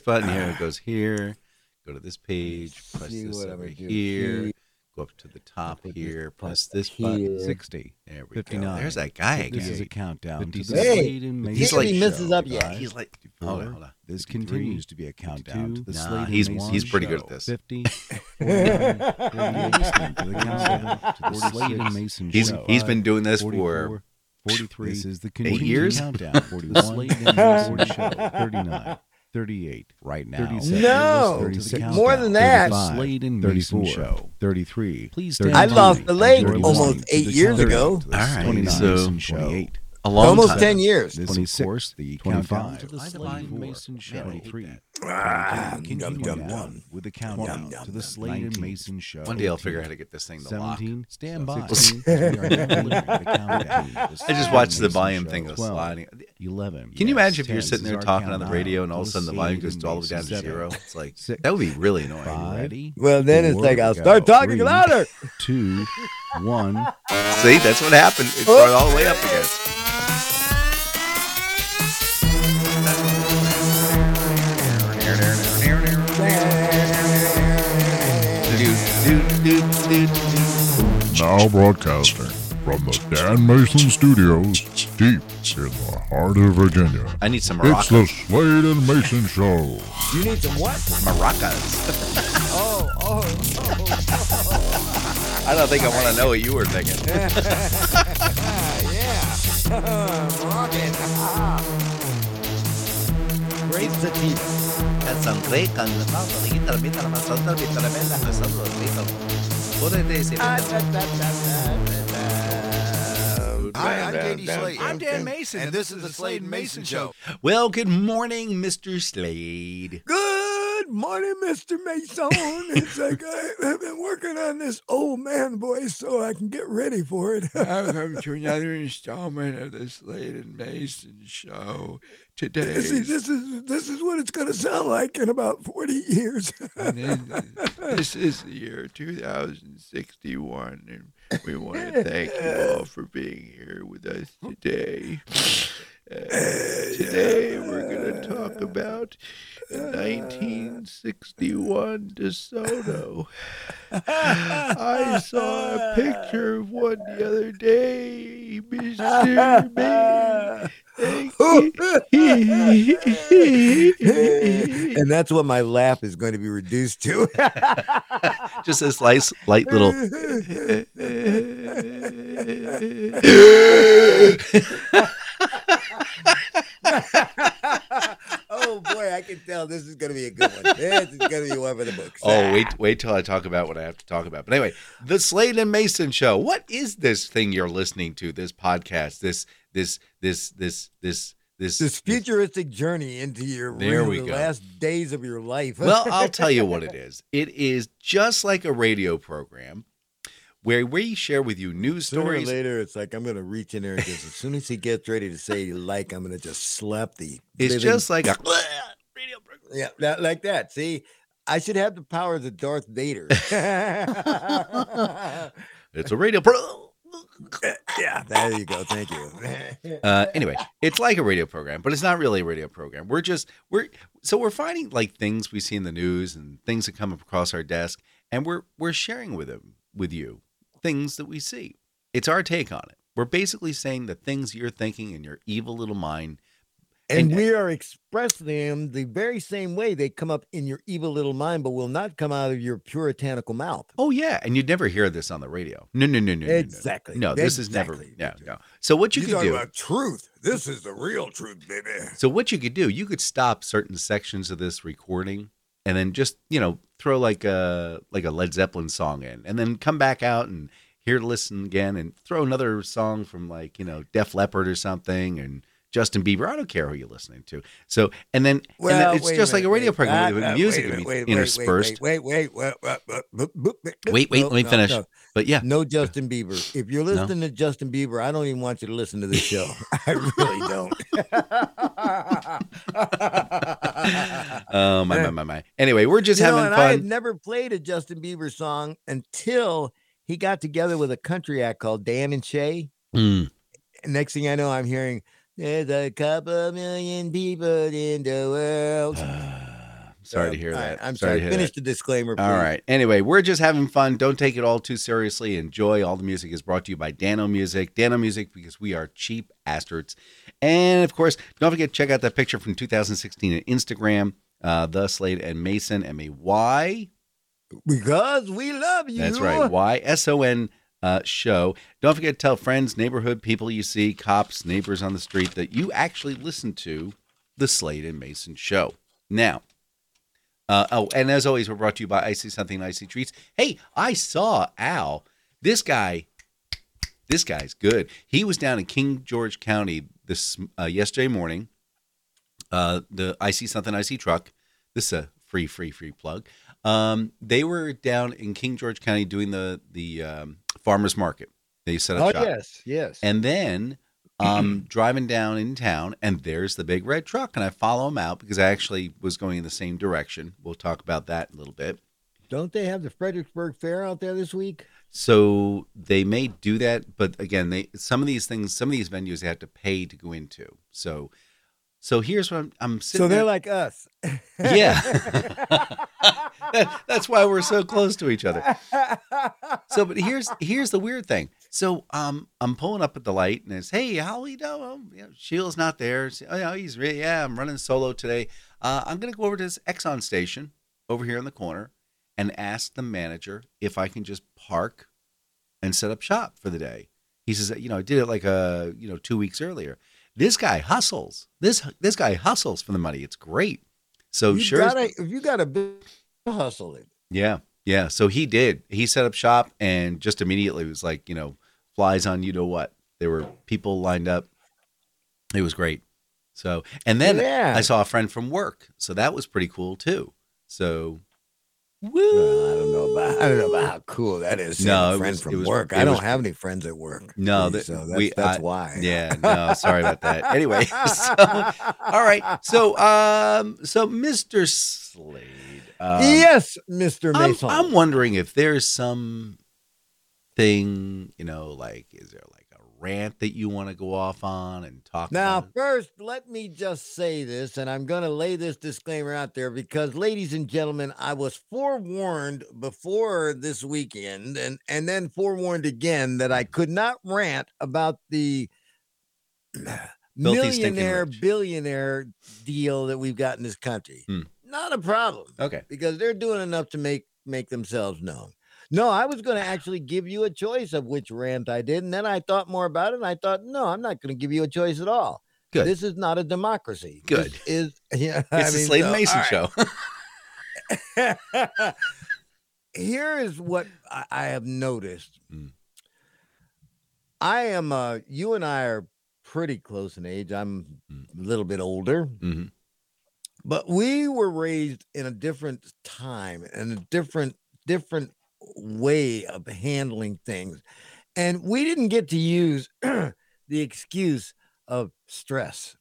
button here. It ah. goes here. Go to this page. Press See this over here. here. Go up to the top here. Press button this here. button. 60. There we 59. go. There's that guy This again. is a countdown to the Hey, Slade and see Mayson if Show, up yet. guys. He's like, hold on, hold on. This continues to be a countdown to the Nah, Slade he's- he's pretty good at this. 50, 49, 48, to the countdown to the Slade and Mayson He's Show. he's been doing this for 44, 43. This is the continuing years? countdown. 41, Slade and Mayson Show. 39, 38. Right now. 37, No, more than that. Slade and Mayson 34. Show. 33. Please I stand lost the leg almost eight years ago. All right, 29 so- Mayson Show. 28. A long Almost time. 10 years. This, 26, of course, the 25 countdown to to the the Slade Slade Mayson Show. 23. Ah, Continuing yum, yum, on yum. with the countdown yum, to the yum. Slade and Mayson Show. One day I'll figure out how to get this thing to lock. 17. Stand by. 16. We are now delivering the countdown to the I just watched the volume thing go sliding. 11. Can you imagine if you're sitting This there is our talking on the radio and all of a sudden the volume goes all the way down to zero? It's like that would be really annoying. Well, then it's like, I'll start talking louder. Two. One. See, that's what happened. It Oh. brought all the way up again. Now broadcasting from the Dan Mayson Studios, deep in the heart of Virginia. I need some maracas. It's the Slade and Mayson Show. You need some what? Maracas. Oh, oh, oh, I don't think I want to know what you were thinking. yeah. Rockin'. Great sativa. That sounds great. Con la flauta, la guitarra, mita, la mazorca, la tremenda, la salsa, el ritmo. Púrete y se Ah, mete. da, da, da, da, da. Hi, I'm Katie Slade. I'm Dan Mayson, and this is the Slade and Mayson Show. Well, good morning, Mr. Slade. Good morning, Mr. Mayson. It's like I have been working on this old man voice so I can get ready for it. Welcome to another installment of this Slade and Mayson Show. Today, See, this is this is what it's going to sound like in about forty years. and then this is the year 2061, and we want to thank you all for being here with us today. Today, we're going to talk about 1961 DeSoto. I saw a picture of one the other day, Mr. Mayor. Thank you. and that's what my laugh is going to be reduced to. Just this light, light little. oh boy, I can tell this is going to be a good one. This is going to be one for the books. Oh, wait, wait till I talk about what I have to talk about. But anyway, the Slade and Mayson show. What is this thing you're listening to? This podcast? This, this, this, this, this, this. this futuristic journey into your There we the go. last days of your life. well, I'll tell you what it is. It is just like a radio program where we share with you news Sooner or stories. later, it's like I'm going to reach in there and just as soon as he gets ready to say like, I'm going to just slap the. It's living- just like a radio program. yeah, that, like that. See, I should have the powers of Darth Vader. It's a radio program. yeah, there you go. Thank you. Uh, anyway, it's like a radio program, but it's not really a radio program. We're just we're so we're finding like things we see in the news and things that come across our desk, and we're we're sharing with them with you things that we see. It's our take on it. We're basically saying the things you're thinking in your evil little mind. and And- we are expressing them the very same way they come up in your evil little mind, but will not come out of your puritanical mouth. Oh yeah, and you'd never hear this on the radio. No, no, no, no, no, no. Exactly. No, this is never. No, no. So what you, You could talking do? about truth. This is the real truth, baby. So what you could do, you could stop certain sections of this recording and then just, you know, throw like a like a Led Zeppelin song in and then come back out and here to listen again and throw another song from like, you know, Def Leppard or something and Justin Bieber. I don't care who you're listening to. So and then, and then it's just like a radio program with Ah, ah, music wait, wait, wait, interspersed. Wait, wait, wait, wait, wait, wait, wait, wait, Wait, wait, no, let me finish. But yeah, no Justin Bieber. If you're listening to Justin Bieber, I don't even want you to listen to this show. I really don't. oh my my my my. Anyway, we're just having fun. I had never played a Justin Bieber song until he got together with a country act called Dan and Shay. Mm. Next thing I know, I'm hearing, "There's a couple million people in the world." Sorry Um, to hear that. right, I'm Sorry sorry. to Finish that. the disclaimer. Please. All right. Anyway, we're just having fun. Don't take it all too seriously. Enjoy. All the music is brought to you by Dano Music. Dano Music because we are cheap astards. And of course, don't forget to check out that picture from 2016 on Instagram. Uh, the Slade and Mayson, M A Y. Because we love you. That's right. Y S O N uh, show. Don't forget to tell friends, neighborhood people you see, cops, neighbors on the street that you actually listen to the Slade and Mayson show. Now, uh, oh, and as always, we're brought to you by Icey Something Icey Treats. Hey, I saw Al. This guy, this guy's good. He was down in King George County this uh, yesterday morning. Uh, the Icey Something Icey truck. This is a free, free, free plug. Um, they were down in King George County doing the the um, farmers market. They set up Oh shop. yes, yes. And then um driving down in town and there's the big red truck and I follow him out because I actually was going in the same direction. We'll talk about that in a little bit. Don't they have the Fredericksburg Fair out there this week? So they may do that, but again, they some of these things, some of these venues they have to pay to go into. So so here's what I'm, I'm sitting So they're there- like us. Yeah. That- that's why we're so close to each other. So, but here's here's the weird thing. So, um, I'm pulling up at the light, and it's, hey, how you doing? Oh, you know, Sheila's not there. So, oh, yeah, he's really, yeah, I'm running solo today. Uh, I'm gonna go over to this Exxon station over here in the corner and ask the manager if I can just park and set up shop for the day. He says, you know, I did it like a, you know, two weeks earlier. This guy hustles. This this guy hustles for the money. It's great. So you sure, gotta, if you got a big hustle it. yeah, yeah. So he did. He set up shop and just immediately was like, you know, flies on you know what. There were people lined up. It was great. So and then Yeah. I saw a friend from work, so that was pretty cool too. So. Well, I don't know about I don't know about how cool that is. No, a friend was- from was- work. I don't was- have any friends at work. No, that- so that's, we- that's I- why. Yeah, no, sorry about that. Anyway, so all right. So um so Mr. Slade. Um, yes, I'm, Mayson. I'm wondering if there's some thing, you know, like is there like rant that you want to go off on and talk about Now, about? first, let me just say this, and I'm going to lay this disclaimer out there because, ladies and gentlemen, I was forewarned before this weekend, and and then forewarned again that I could not rant about the millionaire billionaire deal that we've got in this country. Hmm. Not a problem Okay. because they're doing enough to make make themselves known. No, I was going to actually give you a choice of which rant I did, and then I thought more about it, and I thought, no, I'm not going to give you a choice at all. Good. This is not a democracy. Good. This is yeah. It's I mean, Slade so, Mayson all show. Here is what I, I have noticed. Mm. I am. Uh, you and I are pretty close in age. I'm Mm. a little bit older. hmm but we were raised in a different time and a different different way of handling things and we didn't get to use the excuse of stress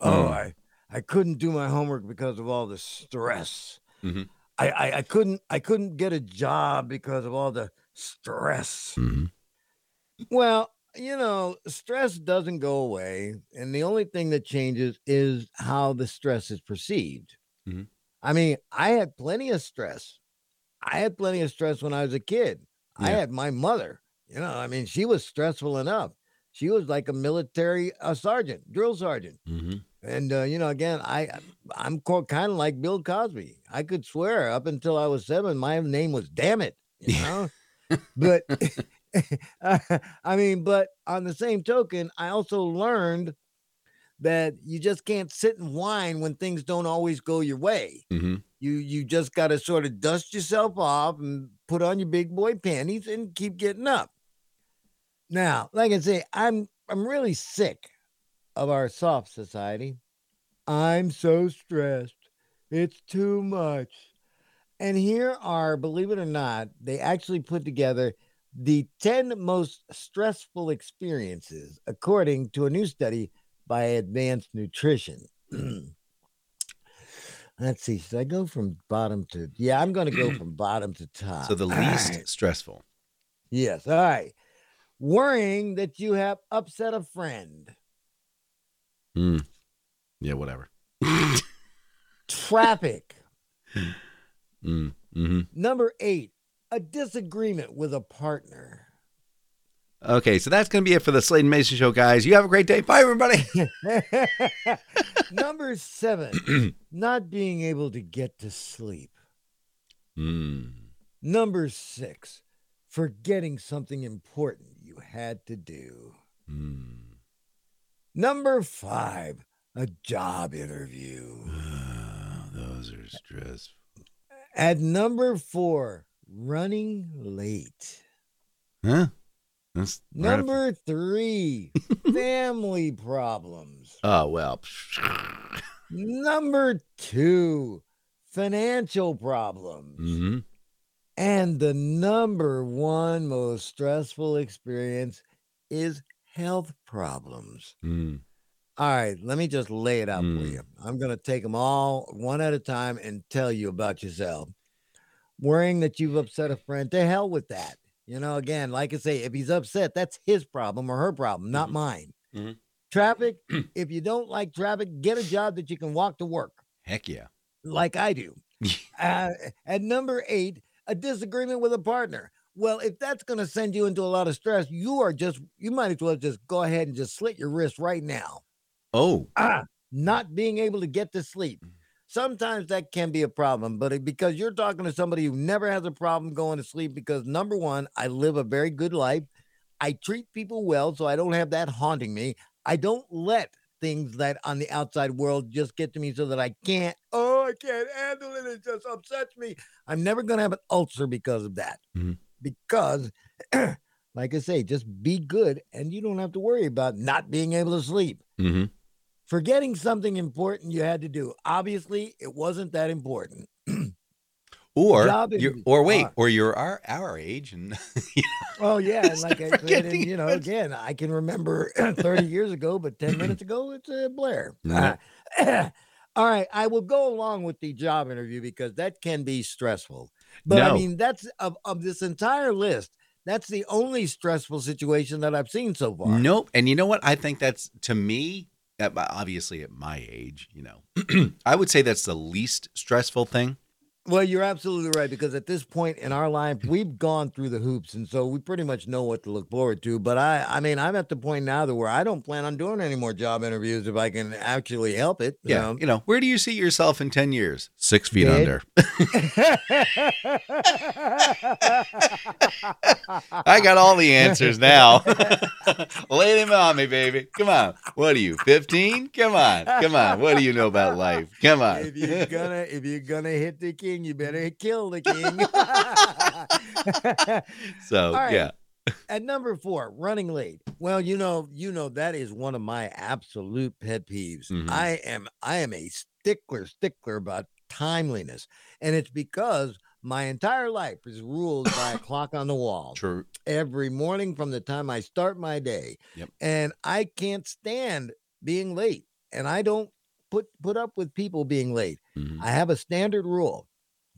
oh Mm. i i couldn't do my homework because of all the stress Mhm. I, I i couldn't i couldn't get a job because of all the stress hmm well, you know, stress doesn't go away. And the only thing that changes is how the stress is perceived. Mhm. I mean, I had plenty of stress. I had plenty of stress when I was a kid. I had my mother, you know, I mean, she was stressful enough. She was like a military uh, sergeant, drill sergeant. hmm And uh, you know, again, I I'm kind of like Bill Cosby. I could swear up until I was seven, my name was damn it, you know. but I mean, but on the same token, I also learned that you just can't sit and whine when things don't always go your way. hmm You you just got to sort of dust yourself off and put on your big boy panties and keep getting up. Now, like I say, I'm I'm really sick of our soft society. I'm so stressed. It's too much. And here are, believe it or not, they actually put together the 10 most stressful experiences according to a new study by Advanced Nutrition. Let's see. Should I go from bottom to? Yeah, I'm going to go from bottom to top. So the least right. stressful. Yes. All right. Worrying that you have upset a friend. Mm. Yeah, whatever. Traffic. Mm, hmm Number eight, a disagreement with a partner. Okay, so that's going to be it for the Slade and Mayson show, guys. You have a great day. Bye, everybody. Number seven, not being able to get to sleep. Mm. Number six, forgetting something important you had to do. Mm. Number five, a job interview. Ah, those are stressful. At number four, running late. Huh? That's right Number three, family problems. Oh well. Number two, financial problems. hmm And the number one most stressful experience is health problems. Mm. All right, let me just lay it out for Mm. you. I'm going to take them all one at a time and tell you about yourself. Worrying that you've upset a friend, to hell with that. You know, again, like I say, if he's upset, that's his problem or her problem, not Mhm. mine. Mhm. Traffic, if you don't like traffic, get a job that you can walk to work, Heck yeah. like I do. uh, at number eight, a disagreement with a partner. Well, if that's going to send you into a lot of stress, you are just, you might as well just go ahead and just slit your wrist right now. Oh. Ah, not being able to get to sleep. Sometimes that can be a problem, but because you're talking to somebody who never has a problem going to sleep, because number one, I live a very good life. I treat people well, so I don't have that haunting me. I don't let things that on the outside world just get to me so that I can't, oh, I can't handle it. It just upsets me. I'm never going to have an ulcer because of that. Mhm. Because, like I say, just be good and you don't have to worry about not being able to sleep hmm forgetting something important you had to do. Obviously, it wasn't that important. Or or wait, or you're our our age and Oh yeah, and like I said, and, you know, again, I can remember 30 years ago, but 10 minutes ago, it's a Blair. Uh, all right, I will go along with the job interview because that can be stressful. But I mean, that's of, of this entire list. That's the only stressful situation that I've seen so far. Nope. And you know what? I think that's to me, obviously at my age, you know, I would say that's the least stressful thing. Well, you're absolutely right because at this point in our life, we've gone through the hoops, and so we pretty much know what to look forward to. But I, I mean, I'm at the point now that where I don't plan on doing any more job interviews if I can actually help it. you Yeah. know? You know, where do you see yourself in 10 years? Six feet Dead. under. I got all the answers now. Lay them on me, baby. Come on. What are you, 15? Come on. Come on. What do you know about life? Come on. if you're gonna, if you're gonna hit the king, you better kill the king. so, All right. yeah. At number four, running late. Well, you know, you know that is one of my absolute pet peeves. Mhm. I am, I am a stickler, stickler about timeliness, and it's because my entire life is ruled by a clock on the wall. True. Every morning from the time I start my day, Yep. and I can't stand being late, and I don't put put up with people being late. Mhm. I have a standard rule: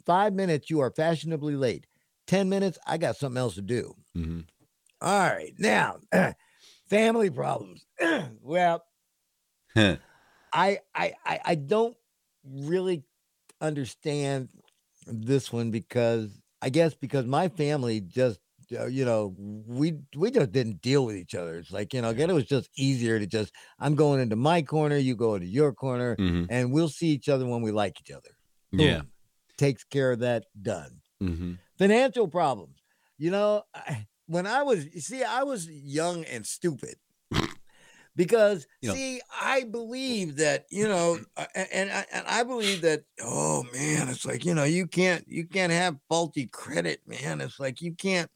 five minutes, you are fashionably late. Ten minutes, I got something else to do. Mhm. All right, now family problems. well, I, I I I don't really understand this one because I guess because my family just uh, you know we we just didn't deal with each other. It's like you know again it was just easier to just I'm going into my corner, you go into your corner, Mhm. and we'll see each other when we like each other. Yeah. Takes care of that. Done hmm financial problems. You know, I, when I was, you see, I was young and stupid because, You know- see, I believe that, you know, and, I and I believe that, oh man, it's like, you know, you can't, you can't have faulty credit, man. It's like, you can't,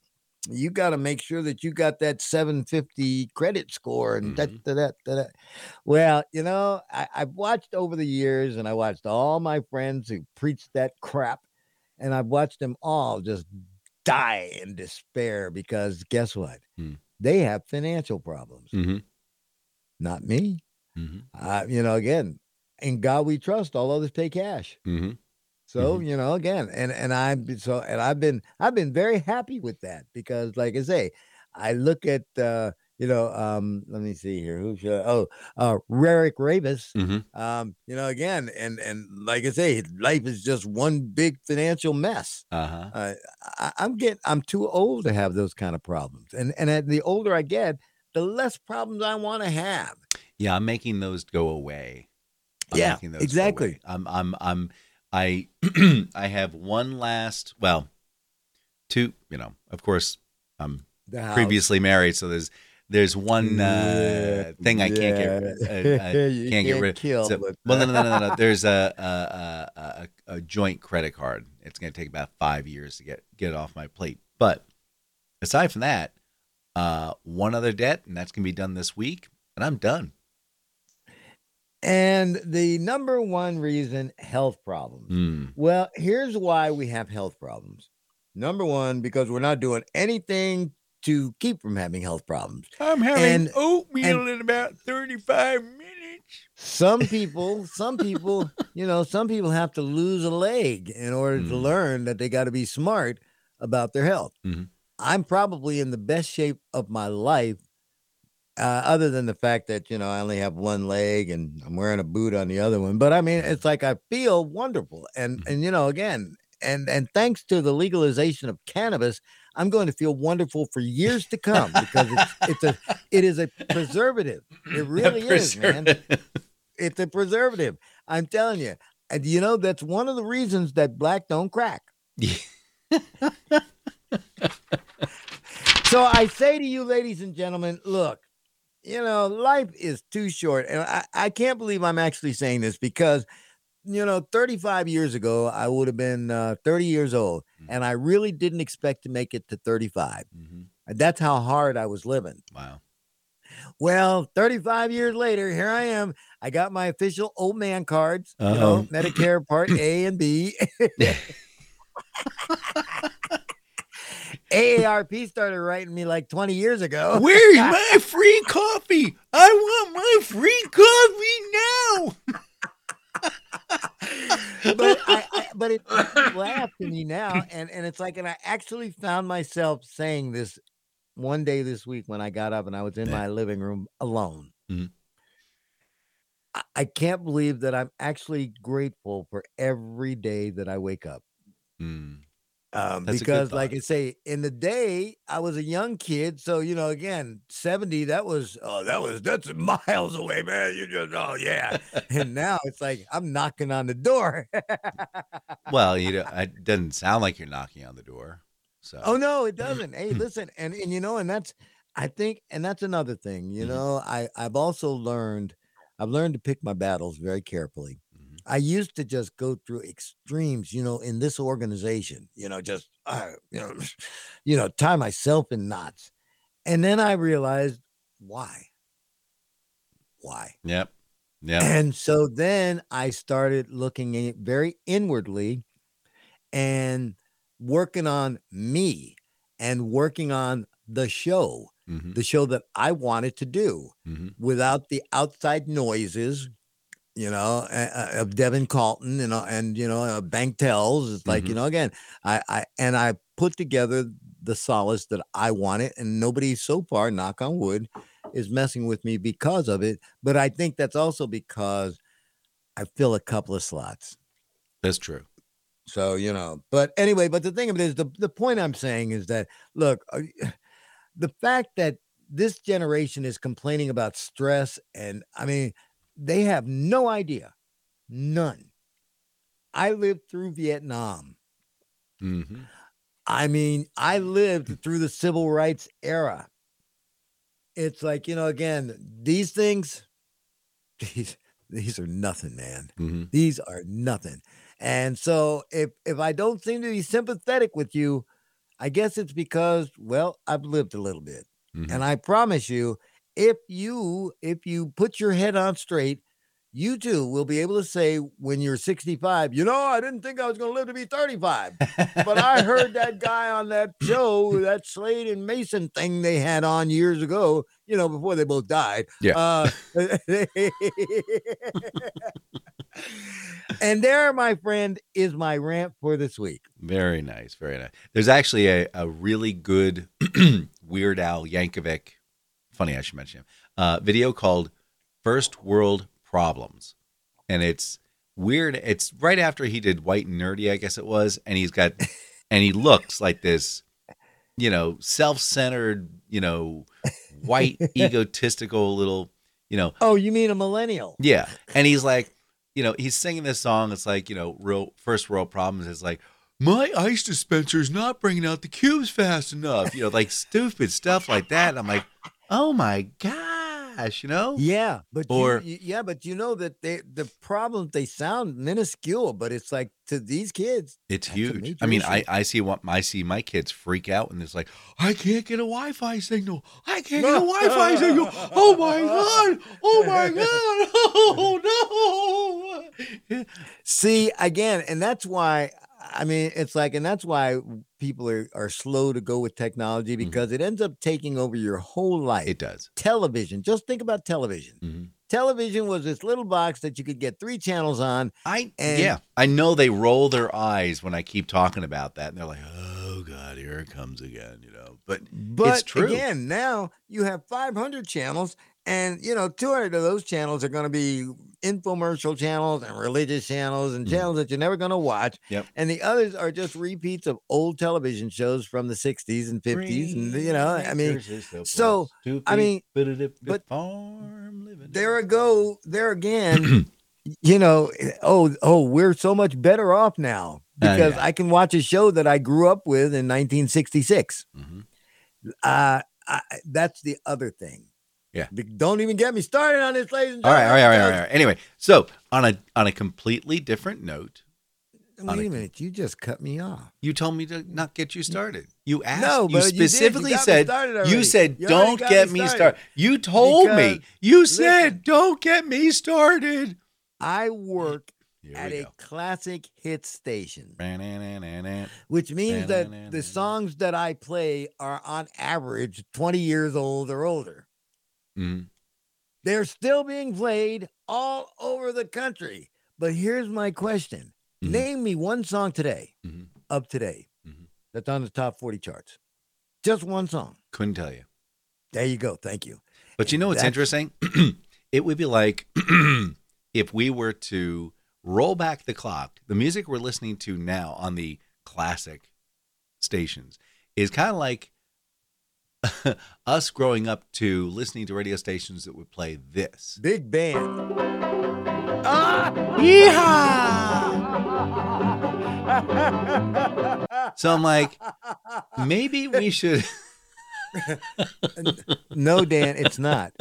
you got to make sure that you got that 750 credit score and that, that, that, that. Well, you know, I, I've watched over the years and I watched all my friends who preached that crap and I've watched them all just die in despair because guess what? Hmm. They have financial problems, hmm not me. hmm Uh, you know, again, in God we trust. All others pay cash. Hmm So you know, again, and and I'm so and I've been I've been very happy with that because, like I say, I look at uh, you know, um, let me see here. Who should? Oh, uh, Rarick Ravis. Mhm. Um, you know, again, and and like I say, life is just one big financial mess. Uh-huh. Uh, I, I'm getting, I'm too old to have those kind of problems, and and the older I get, the less problems I want to have. Yeah, I'm making those go away. I'm Yeah, those exactly. away. I'm I'm I'm I I have one last well, two, you know, of course, I'm previously married, so there's there's one uh, Yeah, thing I can't get uh, uh, You can't get rid kill so- well, no, no, no, no, no. There's a a, a, a a joint credit card. It's going to take about five years to get get it off my plate. But aside from that, uh, one other debt, and that's going to be done this week, and I'm done. And the number one reason, health problems. Mm. Well, here's why we have health problems. Number one, because we're not doing anything to keep from having health problems. I'm having And- oatmeal in about 35 minutes. Some people, some people, you know, some people have to lose a leg in order to Mhm. learn that they got to be smart about their health. Mhm. I'm probably in the best shape of my life, uh, other than the fact that, you know, I only have one leg and I'm wearing a boot on the other one. But I mean, it's like I feel wonderful. And, Mhm. and, you know, again, and, and thanks to the legalization of cannabis, I'm going to feel wonderful for years to come because it's, it's a, it is a preservative. It really is, man it's a preservative. I'm telling you. And you know, that's one of the reasons that black don't crack. So I say to you, ladies and gentlemen, look, you know, life is too short. And I, I can't believe I'm actually saying this because, you know, 35 years ago, I would have been uh, 30 years old. Mhm. And I really didn't expect to make it to 35. Mhm. That's how hard I was living. Wow. Well, 35 years later, here I am. I got my official old man cards, you know, Uh-oh. Medicare Part A and B. AARP started writing me like 20 years ago. Where's my free coffee? I want my free coffee now. but I, I but it laughs to me now, and and it's like, and I actually found myself saying this one day this week when I got up and I was in my living room alone. Mhm. I, I can't believe that I'm actually grateful for every day that I wake up. Mm. Um, That's because, like. I say, in the day I was a young kid, so you know, again, seventy that was oh, that was that's miles away, man. You just oh yeah, and now it's like I'm knocking on the door. Well, you know, it doesn't sound like you're knocking on the door. So. Oh no, it doesn't. Hey, listen, and and you know, and that's I think, and that's another thing. You Mhm. know, I I've also learned, I've learned to pick my battles very carefully. I used to just go through extremes, you know, in this organization. You know, just uh, you know, you know, tie myself in knots, and then I realized why. Why? Yep. Yeah. And so then I started looking at it very inwardly and working on me and working on the show, Mhm. the show that I wanted to do Mhm. without the outside noises, you know, uh, of Devin Carlton and, uh, and you know, uh, Bank Tells. It's like, you Mhm. know, again, I, I, and I put together the solace that I wanted, and nobody so far, knock on wood, is messing with me because of it. But I think that's also because I fill a couple of slots. That's true. So, you know, but anyway, but the thing of it is, the, the point I'm saying is that, look, uh, the fact that this generation is complaining about stress, and I mean, they have no idea, none. I lived through Vietnam. hmm I mean, I lived through the civil rights era. It's like, you know, again, these things, these, these are nothing, man. hmm These are nothing. And so if if I don't seem to be sympathetic with you, I guess it's because, well, I've lived a little bit. hmm And I promise you, if you if you put your head on straight, you too will be able to say when you're 65, you know, I didn't think I was going to live to be 35. But I heard that guy on that show, that Slade and Mayson thing they had on years ago, you know, before they both died. Yeah. Uh, and there, my friend, is my rant for this week. Very nice. Very nice. There's actually a, a really good Weird Al Yankovic funny I should mention him. Uh, video called First World Problems, and it's weird. It's right after he did White and Nerdy, I guess it was, and he's got and he looks like this, you know, self-centered, you know, white egotistical little, you know, Oh, you mean a millennial? yeah. And he's like, you know, he's singing this song. It's like, you know, real first world problems. It's like, my ice dispenser's not bringing out the cubes fast enough. You know, like stupid stuff like that. And I'm like, oh my gosh, you know? Yeah, but Or- you, yeah, but you know that they the problems they sound minuscule, but it's like to these kids, It's huge. I mean, I. I see what I see my kids freak out and it's like, I can't get a Wi-Fi signal. I can't get a Wi-Fi signal. Oh my god. Oh my god. Oh no. see again, and that's why I mean it's like, and that's why people are are slow to go with technology because it ends up taking over your whole life. Mm-hmm. It does. television, just think about television. Mhm. Television was this little box that you could get three channels on. I And- yeah, I know they roll their eyes when I keep talking about that, and they're like, "Oh God, here it comes again," you know. But But it's true. again, now you have 500 channels, and you know 200 of those channels are going to be infomercial channels and religious channels and Mhm. channels that you're never going to watch. Yep. And the others are just repeats of old television shows from the 60s and 50s, and you know, I mean, so, I mean, but farm living. there I go there again. you know, oh, oh, we're so much better off now Uh, because yeah. I can watch a show that I grew up with in 1966. Mhm. Uh, I, that's the other thing. Yeah. Don't even get me started on this, ladies and All right, gentlemen. all right, all right, all right. Anyway, so on a on a completely different note, Wait a- a minute, you just cut me off. you told me to not get you started. You asked. No, you but you. You specifically said. you said, You "Don't get me me started. started." You told me. Because- You listen. said, "Don't get me started." I work at we a classic hit station, which means that the songs that I play are on average 20 years old or older. Mhm. They're still being played all over the country. But here's my question Mhm. Name me one song today, Mhm. of today, Mhm. that's on the top 40 charts. Just one song. Couldn't tell you. There you go. Thank you. But you know what's That's- interesting? it would be like if we were to roll back the clock. The music we're listening to now on the classic stations is kind of like us growing up to listening to radio stations that would play this. Big band. Ah! So I'm like, maybe we should. no, Dan, it's not.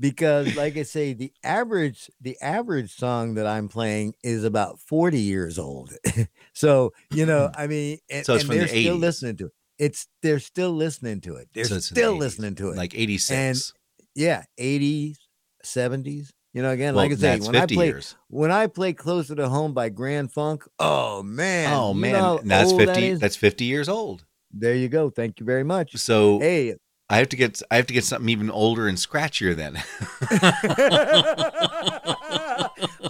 Because, like I say, the average the average song that I'm playing is about 40 years old. so, you know, I mean, and, so it's and they're still 80s. listening to it. It's they're still listening to it. They're So still 80s, listening to it. like 86. yeah, 80s, 70s. You know, again, well, like I say, when I play years. when I play Closer to Home by Grand Funk, oh man. Oh you man, know that's old that 50 that's 50 years old. there you go. Thank you very much. So Hey, I have to get I have to get something even older and scratchier then.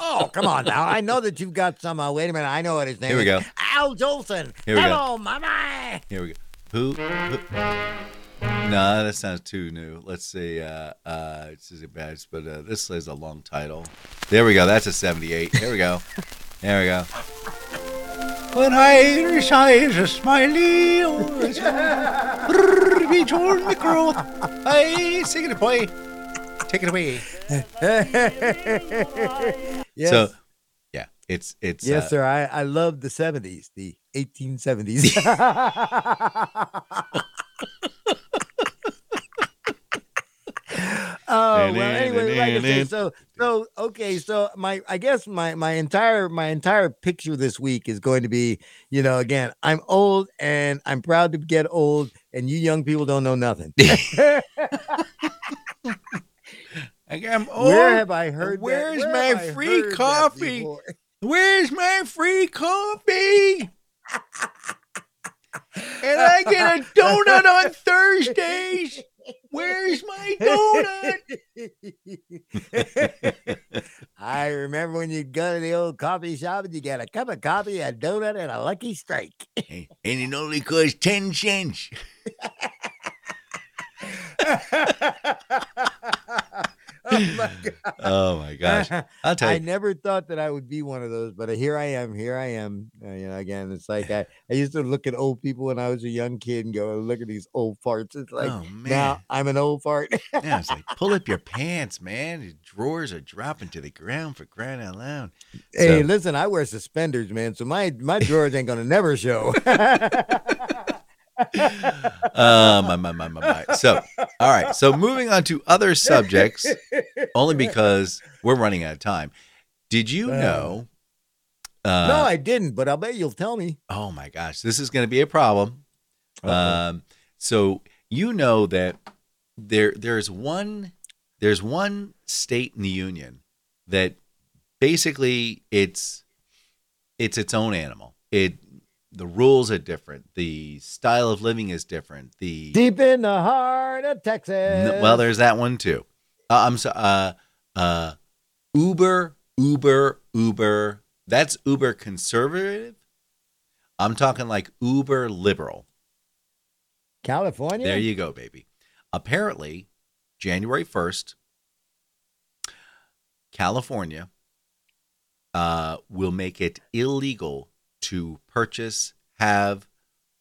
oh, come on now. I know that you've got some. Uh, wait a minute. I know what his name is. Here we is. go. Al Jolson. Here we go. Mama. Here we go. Who? who no, that sounds too new. Let's see. Uh, uh, this is a bad, but uh, this is a long title. There we go. That's a 78. Here we go. There we go. When Irish eyes are smiley, be torn the growth. Hey, sing it, boy. Take it away. yes. So, it's it's. yes, uh, sir. I, I love the 70s, the 1870s. oh well anyway like I say, so so okay so my i guess my my entire my entire picture this week is going to be you know again i'm old and i'm proud to get old and you young people don't know nothing I'm where have i heard that? where's Where my free coffee? Where's my free coffee? and I get a donut on Thursdays. Where's my donut? I remember when you'd go to the old coffee shop and you get a cup of coffee, a donut, and a lucky strike. and it only costs 10 cents. oh my god. Oh my gosh! I'll tell I never thought that I would be one of those, but here I am. Here I am. Uh, you know, again, it's like I, I used to look at old people when I was a young kid and go, look at these old farts. It's like oh now I'm an old fart. yeah, it's like pull up your pants, man. Your drawers are dropping to the ground for crying out loud. hey, So- listen, I wear suspenders, man, so my my drawers ain't gonna never show. Uh, my, my, my, my. So, all right. So, moving on to other subjects, only because we're running out of time. Did you Uh, know? Uh, no, I didn't, but I'll bet you'll tell me. oh my gosh, this is going to be a problem. Um, so you know that there there's one there's one state in the union that basically it's it's its own animal. It the rules are different. The style of living is different. The Deep in the heart of Texas. N- well, there's that one too. Uh, I'm so uh uh Uber Uber Uber. That's Uber conservative. I'm talking like Uber liberal. California. There you go, baby. Apparently, January 1st, California uh, will make it illegal to purchase, have,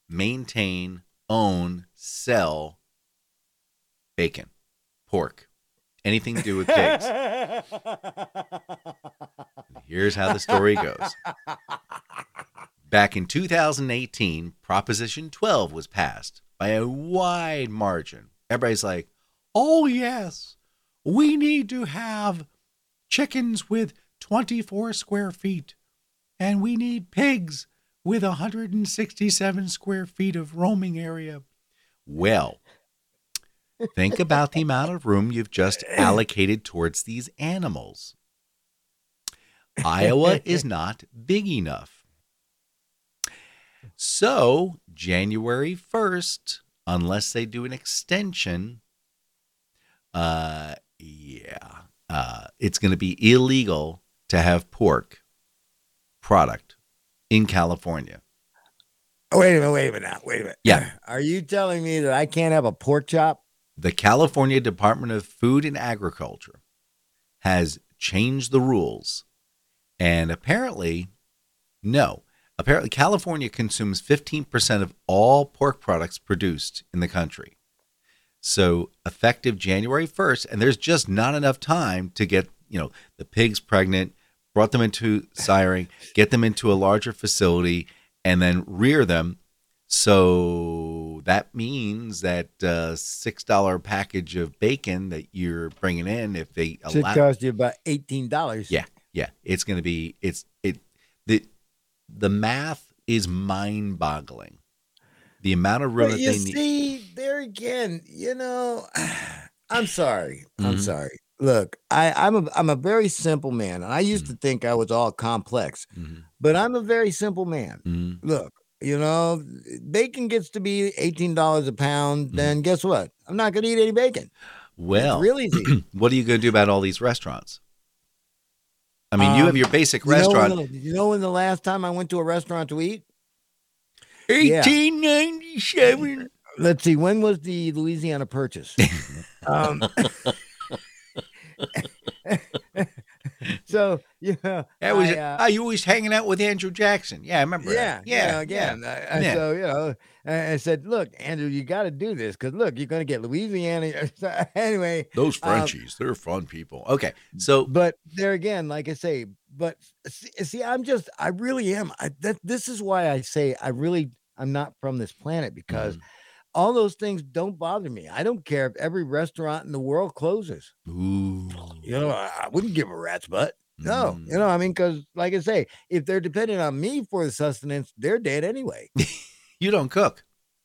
maintain, own, sell bacon, pork, anything to do with pigs. Here's how the story goes. Back in 2018, Proposition 12 was passed by a wide margin. Everybody's like, oh, yes, we need to have chickens with 24 square feet, and we need pigs with 167 square feet of roaming area. Well, think about the amount of room you've just allocated towards these animals. Iowa is not big enough. So, January 1st, unless they do an extension, uh yeah, uh it's going to be illegal to have pork product in California. Oh, wait a minute, wait a minute, now, wait a minute. Yeah. Are you telling me that I can't have a pork chop? The California Department of Food and Agriculture has changed the rules and apparently no. Apparently California consumes 15% of all pork products produced in the country. So effective January 1st, and there's just not enough time to get, you know, the pigs pregnant, brought them into siring, get them into a larger facility, and then rear them. So that means that uh, six dollar package of bacon that you're bringing in, if they Should allow, cost you about eighteen dollars. yeah, yeah, it's going to be it's it the the math is mind boggling. The amount of room But that you they need. see, there again, you know, I'm sorry. I'm Mhm. sorry. Look, I, I'm a I'm a very simple man. And I used Mm-hmm. to think I was all complex, Mhm, but I'm a very simple man. mhm. Look, you know, bacon gets to be eighteen dollars a pound, Mhm. then guess what? I'm not gonna eat any bacon. Well, it's real easy. what are you going to do about all these restaurants? I mean, you have Um, your basic You know, restaurant. the, you know when the last time I went to a restaurant to eat? Yeah. 1897. Let's see, when was the Louisiana Purchase? um, so yeah, know, That was I, uh, oh, you was hanging out with Andrew Jackson. Yeah, I remember. yeah, that. yeah, yeah, again. I, I- Yeah. So you know, I, I said, look, Andrew, you got to do this because look, you're going to get Louisiana. Anyway, Those Um, Frenchies, they're fun people. Okay, so but there again, like I say, but see, see I'm just, I really am. I, that this is why I say I really, I'm not from this planet because Mm-hmm. all those things don't bother me. I don't care if every restaurant in the world closes. ooh, You know, I, I wouldn't give a rat's butt. No, Mm. you know, I mean, because like I say, if they're depending on me for the sustenance, they're dead anyway. you don't cook.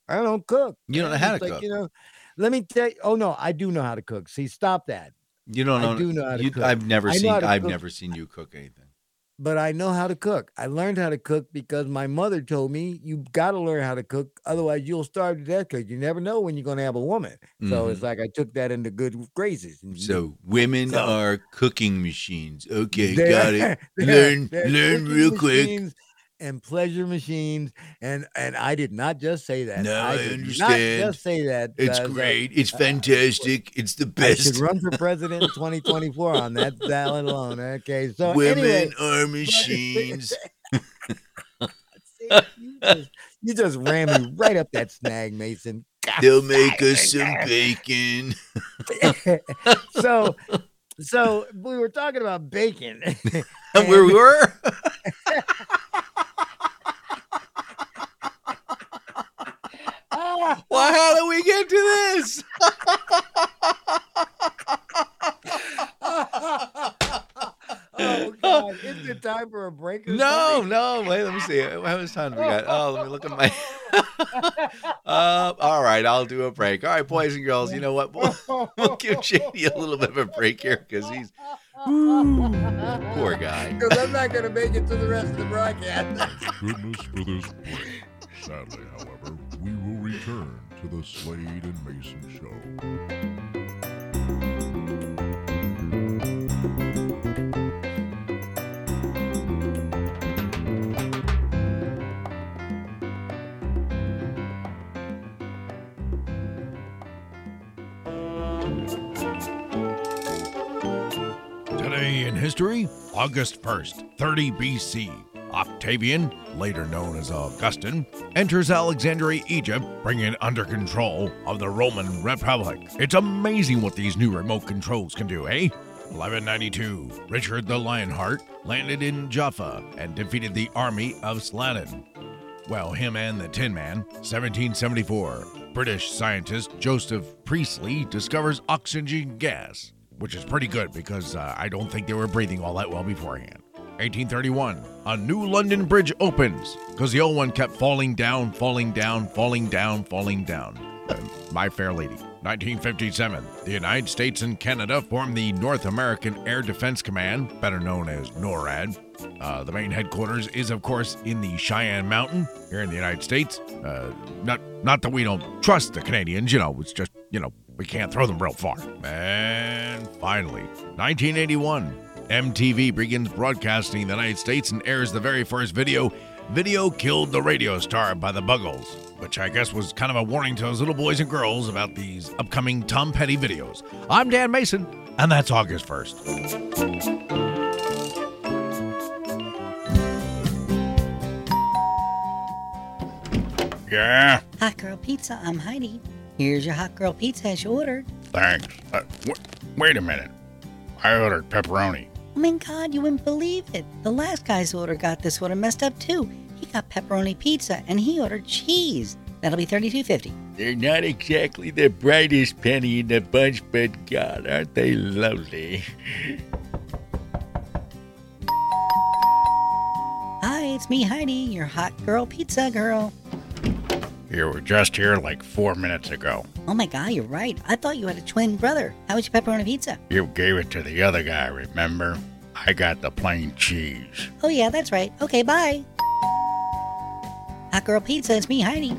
I don't cook. You don't know how to like, cook. You know, let me tell you. Oh no, I do know how to cook. See, stop that. You don't I know. do know how to you, cook. I've never I seen. I've cook. never seen you cook anything. But I know how to cook. I learned how to cook because my mother told me you got to learn how to cook, otherwise you'll starve to death. Because you never know when you're going to have a woman. So it's like I took that into good graces. Mm-hmm. So women So- are cooking machines. Okay, got it. they're- Learn, they're learn real quick. machines, and pleasure machines. And and I did not just say that. No, I did understand. Not just say that. It's uh, great. It's uh, fantastic. It's the I should best. run for president in 2024 on that ballot alone. Okay, so Women anyway, are machines. see, you, just, you just ran me right up that snag, Mayson. God They'll make us some bacon. so so we were talking about bacon. And where we were? Well, how did we get to this? oh god, isn't it time for a break? No, something? no. Wait, let me see. How much time do we got? Oh, let me look at my. uh, all right, I'll do a break. All right, boys and girls. You know what? We'll, we'll give JD a little bit of a break here because he's poor guy. Because I'm not going to make it to the rest of the broadcast. Goodness for this break. Sadly, however, we will return to the Slade and Mayson show. Today in history, August 1st, 30 BC. Octavian, later known as Augustine, enters Alexandria, Egypt, bringing under control of the Roman Republic. It's amazing what these new remote controls can do, eh? 1192, Richard the Lionheart landed in Jaffa and defeated the army of Saladin. Well, him and the Tin Man. 1774, British scientist Joseph Priestley discovers oxygen gas, which is pretty good because uh, I don't think they were breathing all that well beforehand. 1831, a new London Bridge opens because the old one kept falling down, falling down, falling down, falling down. Uh, My Fair Lady. 1957, the United States and Canada formed the North American Air Defense Command, better known as NORAD. Uh, the main headquarters is, of course, in the Cheyenne Mountain here in the United States. Uh, not, not that we don't trust the Canadians, you know, it's just, you know, we can't throw them real far. And finally, 1981, MTV begins broadcasting in the United States and airs the very first video, Video Killed the Radio Star by the Buggles, which I guess was kind of a warning to those little boys and girls about these upcoming Tom Petty videos. I'm Dan Mayson, and that's August 1st. Yeah, Hot Girl Pizza, I'm Heidi. Here's your Hot Girl Pizza as you ordered. thanks. Uh, w- wait a minute. I ordered pepperoni. Oh my god, you wouldn't believe it. The last guy's order got this order messed up too. He got pepperoni pizza and he ordered cheese. That'll be thirty-two fifty. They're not exactly the brightest penny in the bunch, but God, aren't they lovely? Hi, it's me, Heidi, your hot girl pizza girl. You were just here like four minutes ago. Oh my god, you're right. I thought you had a twin brother. How was your pepperoni pizza? You gave it to the other guy, remember? I got the plain cheese. Oh yeah, that's right. Okay, bye. Hot girl pizza, it's me, Heidi.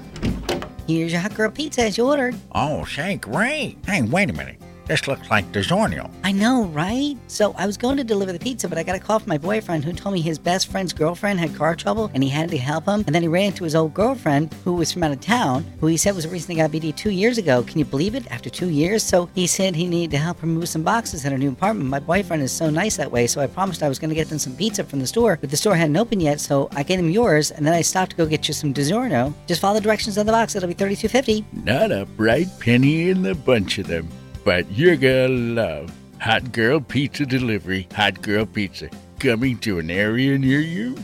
Here's your hot girl pizza as you ordered. Oh, say, great. Hey, wait a minute. This looks like DiGiorno. I know, right? So I was going to deliver the pizza, but I got a call from my boyfriend who told me his best friend's girlfriend had car trouble and he had to help him. And then he ran into his old girlfriend who was from out of town, who he said was recently got BD two years ago. Can you believe it? After two years? So he said he needed to help her move some boxes in her new apartment. My boyfriend is so nice that way, so I promised I was going to get them some pizza from the store, but the store hadn't opened yet, so I gave him yours, and then I stopped to go get you some DiGiorno. Just follow the directions on the box. It'll be thirty-two fifty. Not a bright penny in the bunch of them, but you're gonna love Hot Girl Pizza Delivery. Hot Girl Pizza coming to an area near you.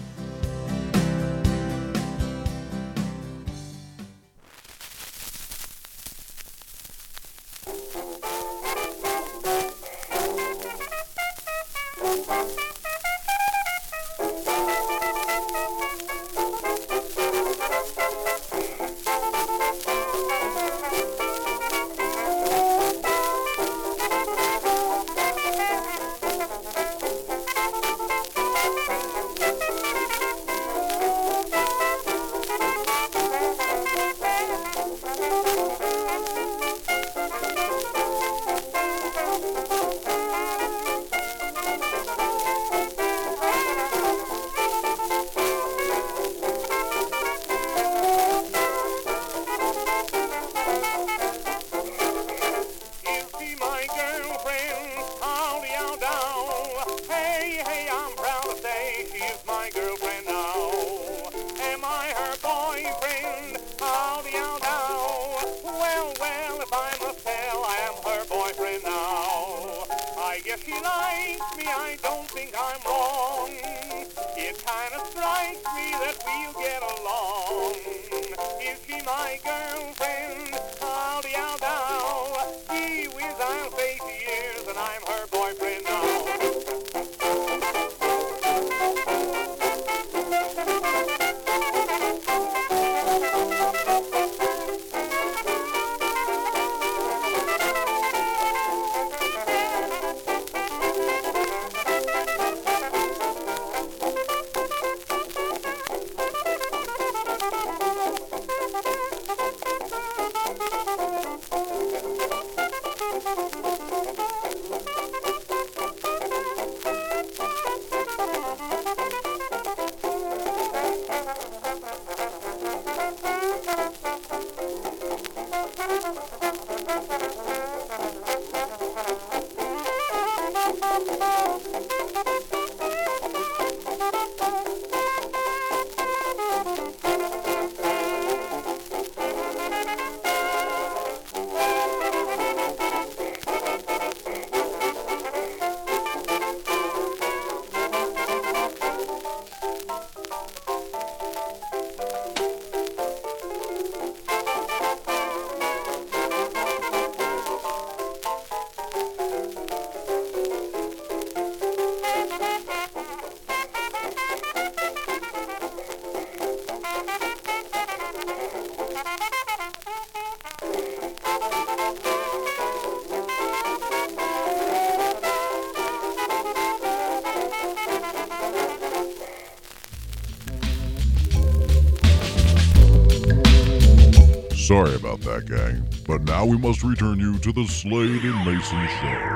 That, gang, but now we must return you to the Slade and Mayson show.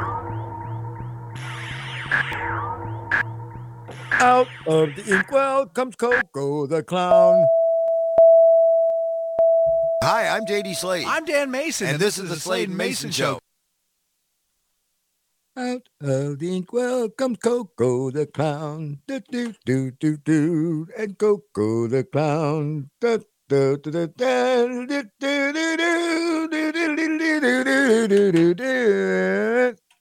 Out of the inkwell comes Koko the clown. Hi, I'm JD Slade. I'm Dan Mayson, and this is the Slade and Mayson Show. Out of the inkwell comes Koko the clown. Do do do do do. And Koko the clown. Do,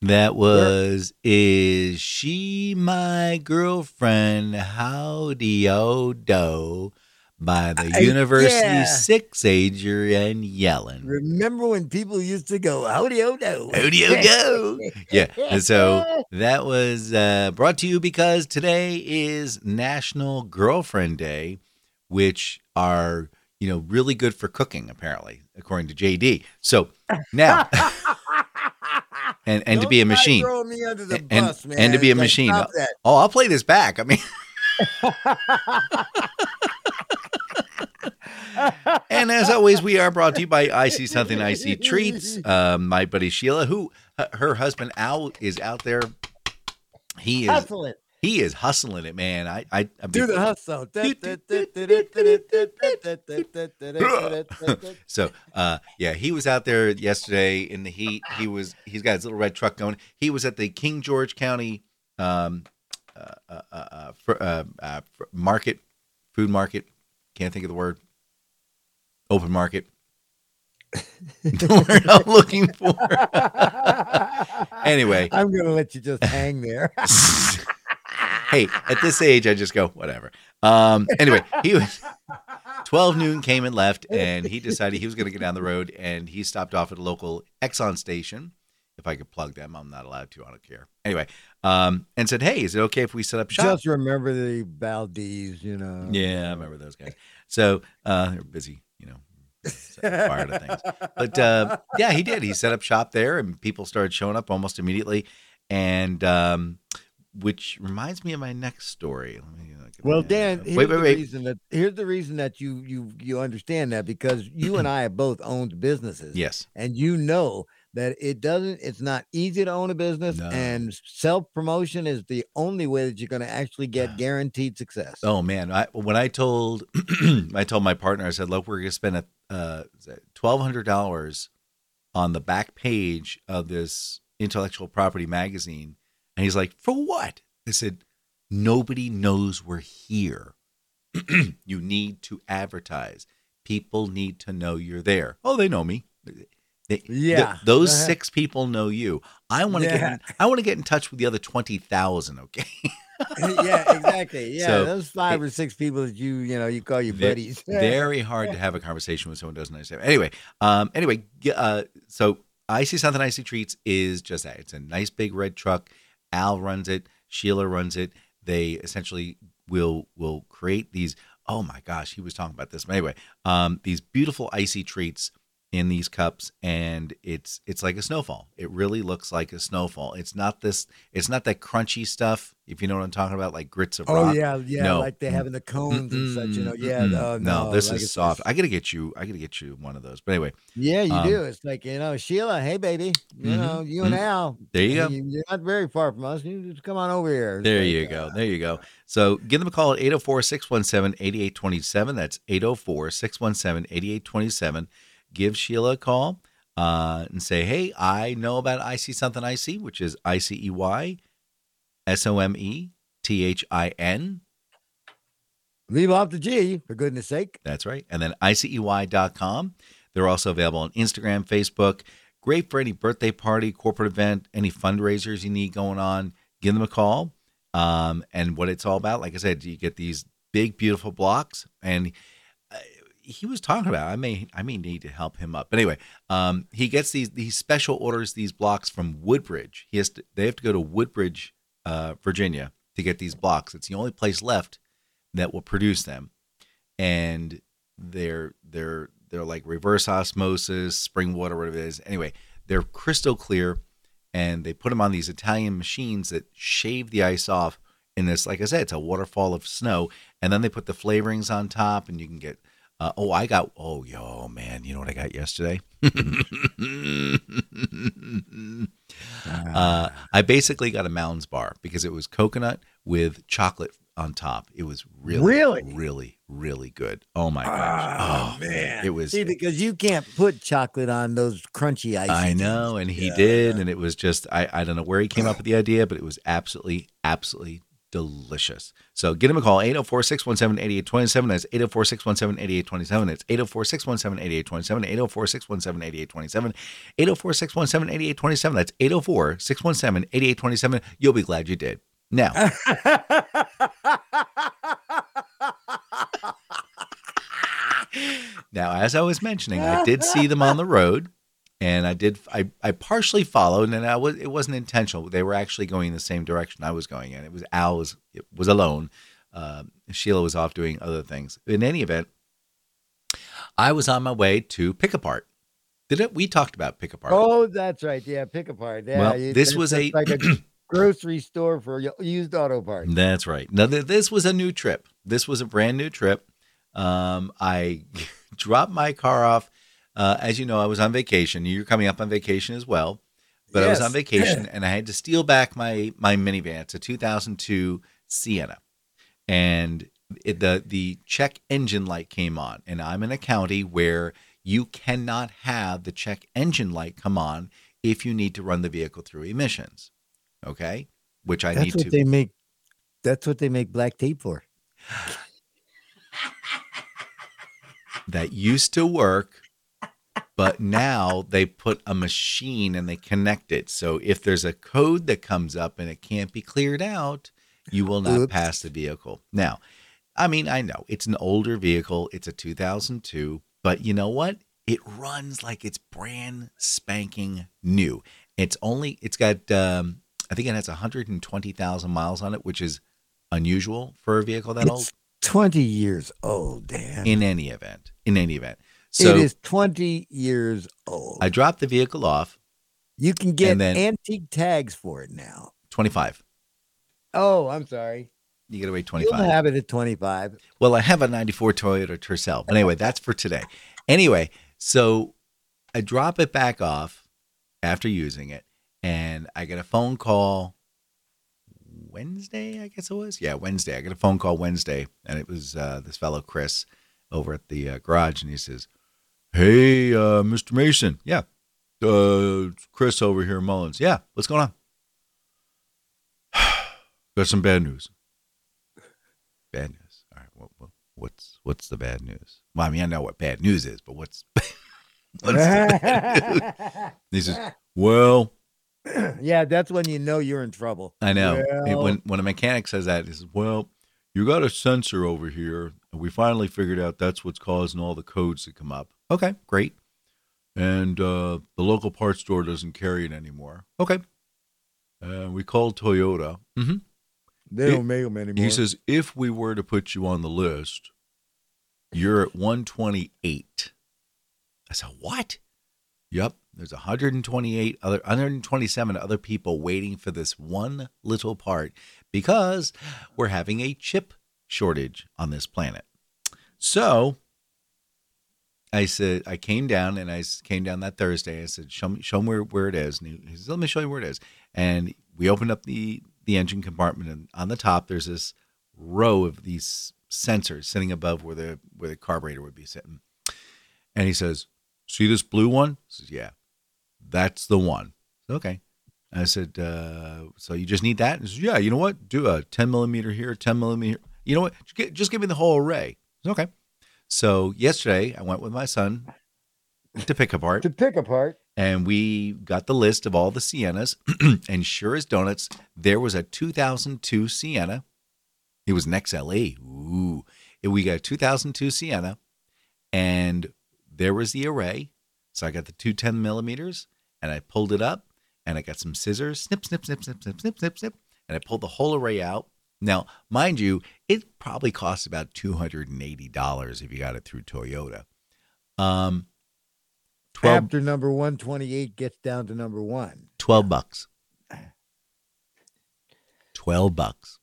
that was. Is She My Girlfriend? Howdy O Do by the I, University yeah. Six Ager and Yellen. Remember when people used to go, Howdy O Do? Howdy you Do. yeah. And so that was uh, brought to you because today is National Girlfriend Day, which our you know, really good for cooking, apparently, according to JD. So now, and, and to be a machine. throwing me under the and, man. and to be a Like, machine. Oh, I'll play this back. I mean, and as always, we are brought to you by Icey Something Icey Treats. Um, my buddy Sheila, who uh, her husband Al is out there. He is it. He is hustling it, man. I I, I Do the hustle. So, uh, yeah, he was out there yesterday in the heat. He was he's got his little red truck going. He was at the King George County um, uh, uh, uh, uh, uh, uh, market, food market. Can't think of the word. Open market. the word I'm looking for. anyway, I'm gonna let you just hang there. Hey, at this age, I just go whatever. Um, anyway, he was 12 noon came and left, and he decided he was going to get down the road, and he stopped off at a local Exxon station. If I could plug them, I'm not allowed to. I don't care. Anyway, um, and said, "Hey, is it okay if we set up shop?" Just remember the Valdez, you know. yeah, I remember those guys. So uh, they're busy, you know, fire to things. But uh, yeah, he did. He set up shop there, and people started showing up almost immediately. And um, which reminds me of my next story. Let me Well. Dan, here's wait, wait, the wait. reason that here's the reason that you you you understand that because you and I have both owned businesses. Yes. And you know that it doesn't it's not easy to own a business No. and self-promotion is the only way that you're going to actually get guaranteed success. Oh man, I, when I told I told my partner, I said, "Look, we're going to spend a uh, twelve hundred dollars on the back page of this intellectual property magazine," and he's like, "For what?" I said, "Nobody knows we're here. you need to advertise. People need to know you're there. Oh, they know me. They- th- Yeah. those Uh-huh. six people know you. I want to get. In, I want to get in touch with the other twenty thousand. Okay. yeah, exactly. Yeah, So, those five or six people that you you know you call your buddies. Very hard to have a conversation with someone who doesn't understand. Anyway, um, anyway, uh, so Icey Something Icey treats is just that. It's a nice big red truck. Al runs it. Sheila runs it. They essentially will will create these. Oh my gosh, he was talking about this. But anyway, um, these beautiful icy treats in these cups, and it's it's like a snowfall. It really looks like a snowfall. It's not this. It's not that crunchy stuff. If you know what I'm talking about, like grits of Oh rock. yeah, yeah, No. like they have in the cones and such. You know, yeah. Mm-mm, uh, no, no, this like is soft. just- I gotta get you. I gotta get you one of those. But anyway, Yeah, you Um, do. It's like you know, Sheila. Hey, baby. You Mhm, know, you and mhm. Al. there you go you're not very far from us. You just come on over here. There like, you uh, go. There you go. So give them a call at 804 617 8827. That's 804 617 8827. Give Sheila a call uh, and say, hey, I know about Icey Something Icey, which is I C E Y S O M E T H I N. Leave off the G, for goodness sake. That's right. And then ICEY.com. They're also available on Instagram, Facebook. Great for any birthday party, corporate event, any fundraisers you need going on. Give them a call. Um, and what it's all about, like I said, you get these big, beautiful blocks. And he was talking about. I may, I may need to help him up. But anyway, um, he gets these these special orders these blocks from Woodbridge. He has to. They have to go to Woodbridge, uh, Virginia, to get these blocks. It's the only place left that will produce them, and they're they're they're like reverse osmosis, spring water, whatever it is. Anyway, they're crystal clear, and they put them on these Italian machines that shave the ice off. In this, like I said, it's a waterfall of snow, and then they put the flavorings on top, and you can get. Uh, oh, I got. Oh, yo, man, you know what I got yesterday? uh, I basically got a Mounds bar because it was coconut with chocolate on top. It was really, Really? really, really good. Oh my gosh! Oh, man. it was. See, because you can't put chocolate on those crunchy ice. I know, and he did, and it was just I, I don't know where he came up with the idea, but it was absolutely, absolutely delicious. So get him a call, 804-617-8827. That's 804-617-8827. It's 804-617-8827, 804-617-8827, 804-617-8827. That's 804-617-8827. You'll be glad you did. Now, Now, as I was mentioning, I did see them on the road, and I did. I, I partially followed, and I was it wasn't intentional. They were actually going in the same direction I was going in. It was Al was it was alone. Uh, Sheila was off doing other things. In any event, I was on my way to Pick-A-Part. Did it? We talked about Pick-A-Part. Oh, that's right. Yeah, Pick-A-Part. Yeah, Well, you- this was a- like a grocery store for used auto parts. That's right. Now, th- this was a new trip. This was a brand new trip. Um, I dropped my car off. Uh, as you know, I was on vacation. You're coming up on vacation as well. But I was on vacation and I had to steal back my my minivan. It's a 2002 Sienna, and it, the the check engine light came on. And I'm in a county where you cannot have the check engine light come on if you need to run the vehicle through emissions. Okay, which I That's need what to. they make. That's what they make black tape for. that used to work, but now they put a machine and they connect it. So if there's a code that comes up and it can't be cleared out, you will not Oops. pass the vehicle. Now, I mean, I know it's an older vehicle, it's a 2002, but you know what? It runs like it's brand spanking new. It's only, it's got, um, I think it has 120,000 miles on it, which is unusual for a vehicle that old. Twenty years old, Dan. In any event, in any event. So it is twenty years old. I dropped the vehicle off, you can get antique tags for it now. 25. Oh, I'm sorry. You got to wait You'll have it at twenty five. Well, I have a 94 Toyota Tercel. But anyway, that's for today. Anyway, so I drop it back off after using it, and I get a phone call Wednesday, I guess it was. Yeah, Wednesday. I get a phone call Wednesday, and it was uh, this fellow, Chris, over at the uh, garage, and he says, Hey, uh, Mr. Mayson. Yeah. Uh, Chris over here Mullins. Yeah. What's going on? Got some bad news. Bad news. All right. What, what, what's what's the bad news? Well, I mean, I know what bad news is, but what's What's that? he says, "Well, yeah, that's when you know you're in trouble. I know. Well- when when a mechanic says that, he says, "Well, you got a sensor over here, and we finally figured out that's what's causing all the codes to come up." Okay, great. And uh, the local parts store doesn't carry it anymore. Okay. And we called Toyota. hmm They don't make them anymore. He says, if we were to put you on the list, you're at 128. I said, what? Yep. There's 128 other 127 other people waiting for this one little part because we're having a chip shortage on this planet. So I said I came down and I came down that Thursday. I said, "Show me, show me where, where it is." And he, said, "Let me show you where it is." And we opened up the the engine compartment, and on the top there's this row of these sensors sitting above where the where the carburetor would be sitting. And he says, "See this blue one?" Says, "Yeah, that's the one." Said, okay. I said, uh, "So you just need that?" He says, "Yeah, you know what? Do a 10 millimeter here, 10 millimeter. You know what? Just, give me the whole array." Okay. So yesterday I went with my son to Pick-A-Part to Pick-A-Part. and we got the list of all the Siennas. and sure as donuts, there was a 2002 Sienna. It was an XLE. Ooh. And we got a 2002 Sienna, and there was the array. So I got the two 10 millimeters, and I pulled it up, and I got some scissors, snip, snip, snip, snip, snip, snip, snip, snip, and I pulled the whole array out. Now, mind you, it probably costs about $280 if you got it through Toyota. Um, 12, After number 128 gets down to number one. 12 bucks. 12 bucks.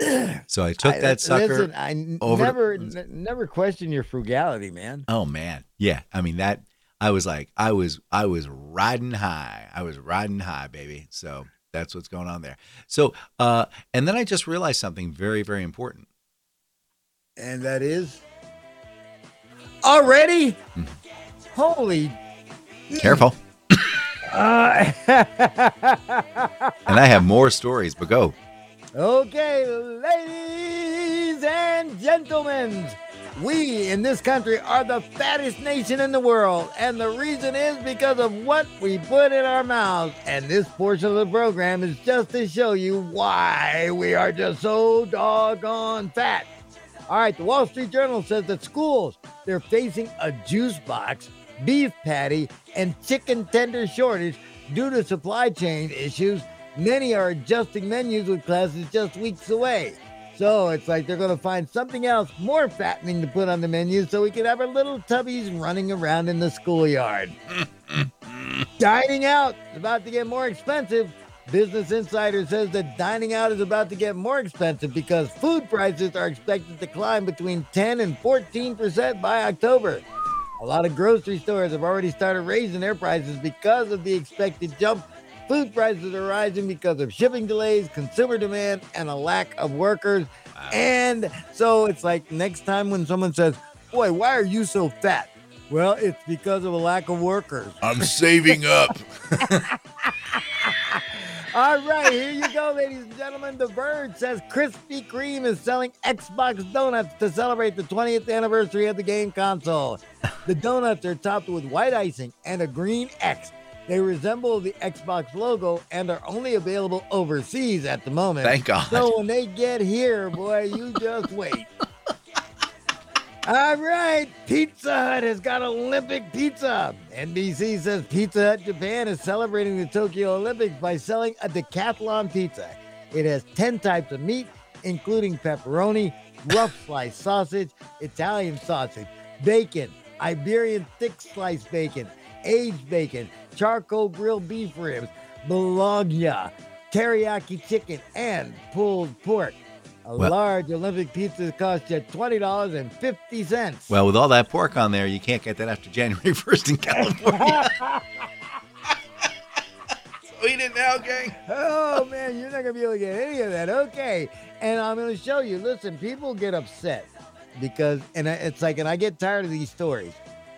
So I took I- that sucker. Listen, I n- over to- never, n- never question your frugality, man. oh man. Yeah. I mean that I was like I was I was riding high. I was riding high, baby. So that's what's going on there. So uh and then I just realized something very very important. And that is already. Hmm. Holy. Careful. Uh, And I have more stories, but go. okay, ladies and gentlemen, we in this country are the fattest nation in the world, and the reason is because of what we put in our mouths. And this portion of the program is just to show you why we are just so doggone fat. All right, the Wall Street Journal says that schools they're facing a juice box, beef patty, and chicken tender shortage due to supply chain issues. Many are adjusting menus with classes just weeks away. So it's like they're going to find something else more fattening to put on the menu so we can have our little tubbies running around in the schoolyard. dining out is about to get more expensive. Business Insider says that dining out is about to get more expensive because food prices are expected to climb between 10 and 14% by October. A lot of grocery stores have already started raising their prices because of the expected jump. Food prices are rising because of shipping delays, consumer demand, and a lack of workers. And so it's like next time when someone says, Boy, why are you so fat? Well, it's because of a lack of workers. I'm saving up. All right, here you go, ladies and gentlemen. The Verge says Krispy Kreme is selling Xbox donuts to celebrate the 20th anniversary of the game console. The donuts are topped with white icing and a green X. They resemble the Xbox logo and are only available overseas at the moment. Thank God. So when they get here, boy, you just wait. All right, Pizza Hut has got Olympic pizza. NBC says Pizza Hut Japan is celebrating the Tokyo Olympics by selling a decathlon pizza. It has 10 types of meat, including pepperoni, rough sliced sausage, Italian sausage, bacon, Iberian thick sliced bacon, aged bacon, charcoal grilled beef ribs, bologna, teriyaki chicken, and pulled pork. A Well- large Olympic pizza costs you $20.50. Well, with all that pork on there, you can't get that after January 1st in California. so eat it now, gang. oh man, you're not gonna be able to get any of that. Okay, and I'm gonna show you. Listen, people get upset because, and it's like, and I get tired of these stories.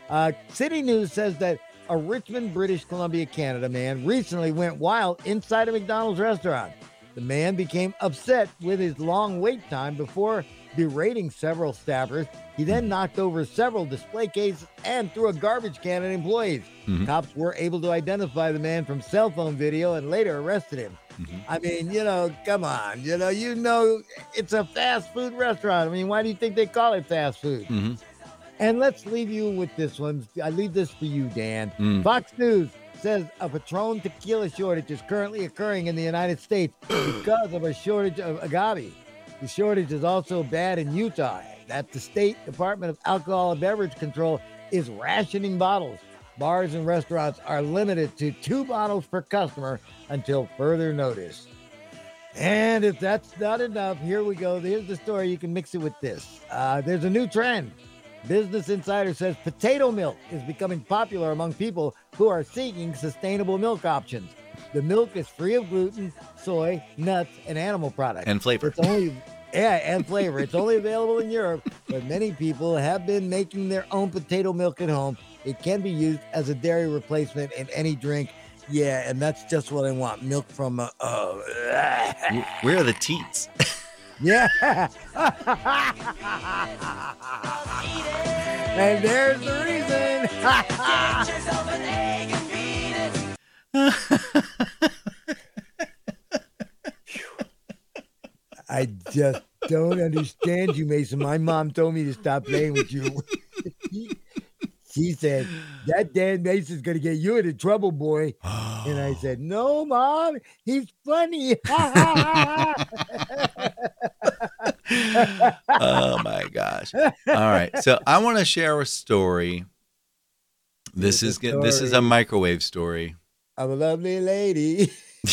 Uh, City News says that a Richmond, British Columbia, Canada man recently went wild inside a McDonald's restaurant. The man became upset with his long wait time before berating several staffers. He then knocked over several display cases and threw a garbage can at employees. Mhm. Cops were able to identify the man from cell phone video and later arrested him. Mhm. I mean, you know, come on, you know, you know, it's a fast food restaurant. I mean, why do you think they call it fast food? Mhm. And let's leave you with this one. I leave this for you, Dan. Mm. Fox News says a Patron tequila shortage is currently occurring in the United States because of a shortage of agave. The shortage is also bad in Utah. That the state Department of Alcohol and Beverage Control is rationing bottles. Bars and restaurants are limited to two bottles per customer until further notice. And if that's not enough, here we go. Here's the story. You can mix it with this. Uh, there's a new trend. Business Insider says potato milk is becoming popular among people who are seeking sustainable milk options. The milk is free of gluten, soy, nuts, and animal products. And flavor. It's only yeah, and flavor. It's only available in Europe, but many people have been making their own potato milk at home. It can be used as a dairy replacement in any drink. Yeah, and that's just what I want. Milk from a. Uh, Where are the teats? yeah. and there's the reason. I just don't understand you, Mayson. My mom told me to stop playing with you. she said, That Dan Mayson's going to get you into trouble, boy. And I said, No, mom, he's funny. oh my gosh. All right. So I want to share a story. This Here's is a. This is a microwave story. I'm a lovely lady.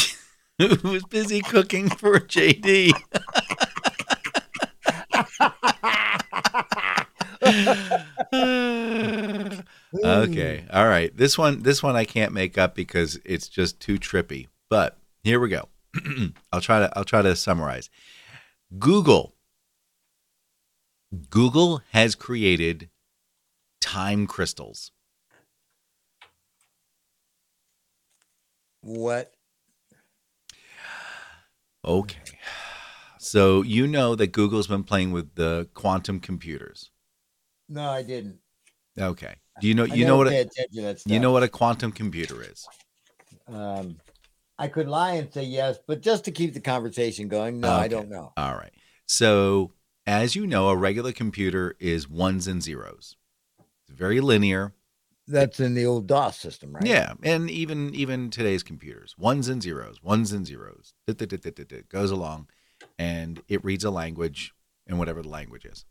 Who was busy cooking for JD? Okay. All right. This one this one I can't make up because it's just too trippy. But here we go. I'll try to I'll try to summarize. Google Google has created time crystals. What? Okay. So you know that Google's been playing with the quantum computers. No, I didn't. Okay. Do you know I you know what a, attention to that stuff. you know what a quantum computer is? Um, I could lie and say yes, but just to keep the conversation going, no, I don't know. All right. So, as you know, a regular computer is ones and zeros. It's very linear. That's in the old DOS system, right? Yeah, and even even today's computers, ones and zeros, ones and zeros. Goes along, and it reads a language and whatever the language is.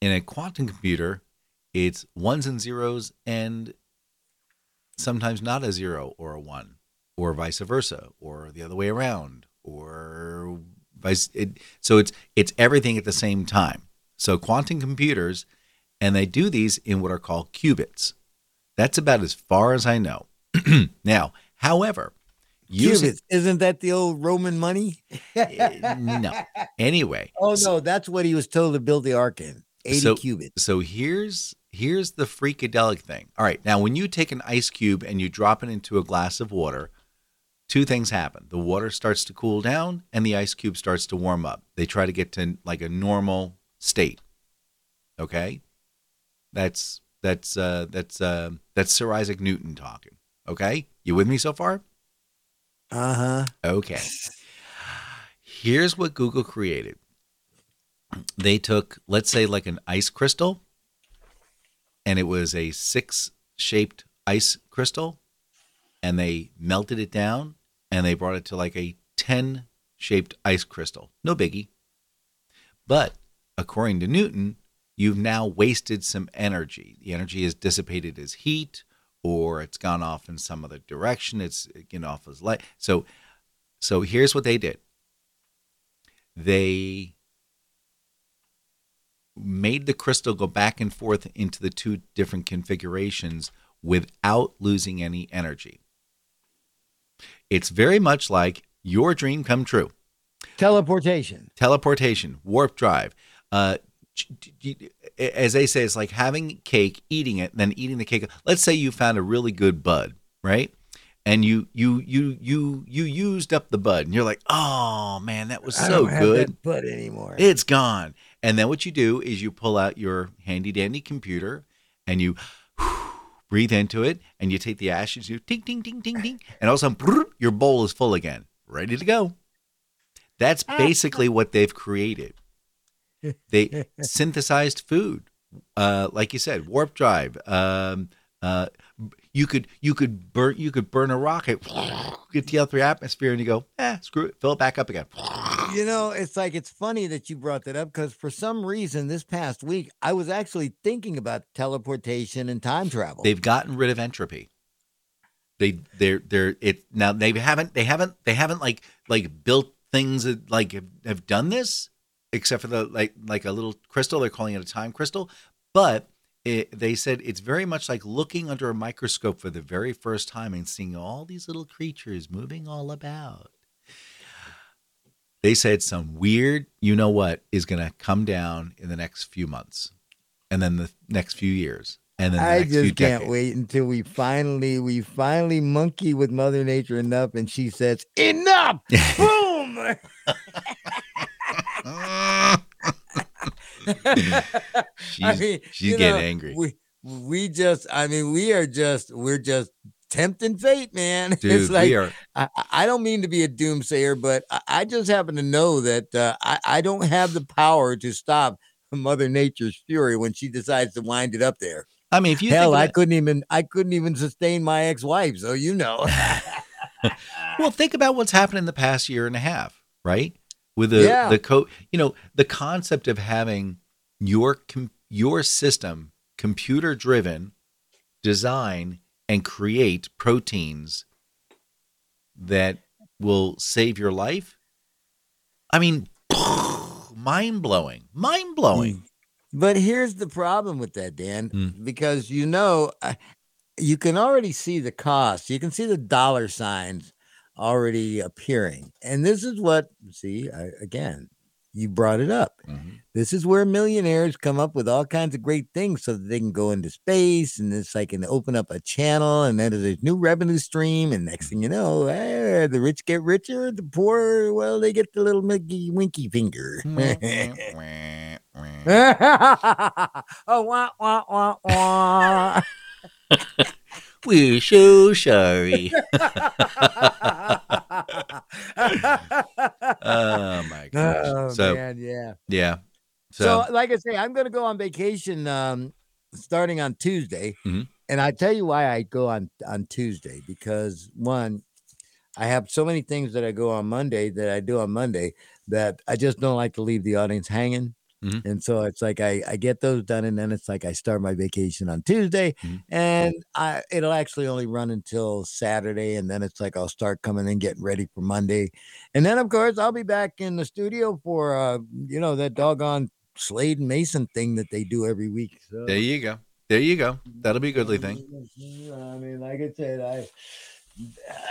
In a quantum computer, it's ones and zeros, and sometimes not a zero or a one, or vice versa, or the other way around, or vice. It, so it's it's everything at the same time. So quantum computers, and they do these in what are called qubits. That's about as far as I know. now, however, using Qubits. Isn't that the old Roman money? Eh, no. Anyway, Oh no, that's what he was told to build the ark in. 80 So- cubits. so here's here's the freakadelic thing. All right, now when you take an ice cube and you drop it into a glass of water, two things happen. The water starts to cool down and the ice cube starts to warm up. They try to get to like a normal state. Okay? That's that's uh that's uh that's Sir Isaac Newton talking. Okay? You with me so far? Uh-huh. Okay. Here's what Google created. They took, let's say, like an ice crystal, and it was a six shaped ice crystal, and they melted it down and they brought it to like a 10 shaped ice crystal. No biggie. But according to Newton, you've now wasted some energy. The energy is dissipated as heat or it's gone off in some other direction. It's getting off as light. So so here's what they did. They made the crystal go back and forth into the two different configurations without losing any energy. It's very much like your dream come true. Teleportation. Teleportation, warp drive. Uh, as they say, it's like having cake, eating it, then eating the cake. Let's say you found a really good bud, right? and you you you you you used up the bud, and you're like, oh man, that was so good. butt anymore. It's gone. And then what you do is you pull out your handy dandy computer and you breathe into it and you take the ashes, you ting, ting, ting, ting, ting, and all of a sudden your bowl is full again, ready to go. That's basically what they've created. They synthesized food, uh, like you said, warp drive. Um, uh, you could you could burn you could burn a rocket, get the other atmosphere, and you go, eh, screw it, fill it back up again. You know, it's like it's funny that you brought that up because for some reason this past week I was actually thinking about teleportation and time travel. They've gotten rid of entropy. They they're they're it now they haven't they haven't they haven't like like built things that like have, have done this except for the like like a little crystal they're calling it a time crystal but it, they said it's very much like looking under a microscope for the very first time and seeing all these little creatures moving all about they said some weird you know what is going to come down in the next few months and then the next few years and then the I next few just can't wait until we finally we finally monkey with Mother Nature enough and she says, Enough! Boom! She's, she's getting know, angry. We we just I mean, we are just we're just tempting fate, man. Dude, it's like are I, I- I don't mean to be a doomsayer, but I, I just happen to know that uh, I, I don't have the power to stop Mother Nature's fury when she decides to wind it up there. I mean, if you Hell, think I about- couldn't even I couldn't even sustain my ex-wife, so you know. well, think about what's happened in the past year and a half, right? With the Yeah. the co, you know, the concept of having your com- your system computer driven design and create proteins that will save your life. I mean, mind blowing, mind blowing. But here's the problem with that, Dan, Mm. because you know, you can already see the cost. You can see the dollar signs already appearing. And this is what, see, I, again, you brought it up. Mhm. This is where millionaires come up with all kinds of great things so that they can go into space and it's like and open up a channel and then there's a new revenue stream. And next thing you know, eh, the rich get richer, the poor, well, they get the little Mickey Winky finger. oh, wah, wah, wah, wah. We're so sorry. Oh my gosh. oh, so man, yeah. yeah. So, So, like I say, I'm going to go on vacation um, starting on Tuesday, Mhm. and I tell you why I go on on Tuesday because one, I have so many things that I go on Monday that I do on Monday that I just don't like to leave the audience hanging. Mhm. And so it's like I, I get those done, and then it's like I start my vacation on Tuesday, Mhm. and I it'll actually only run until Saturday, and then it's like I'll start coming in getting ready for Monday, and then of course I'll be back in the studio for uh you know that doggone Slade and Mayson thing that they do every week. So there you go. There you go. That'll be a goodly thing. I mean, like I said, I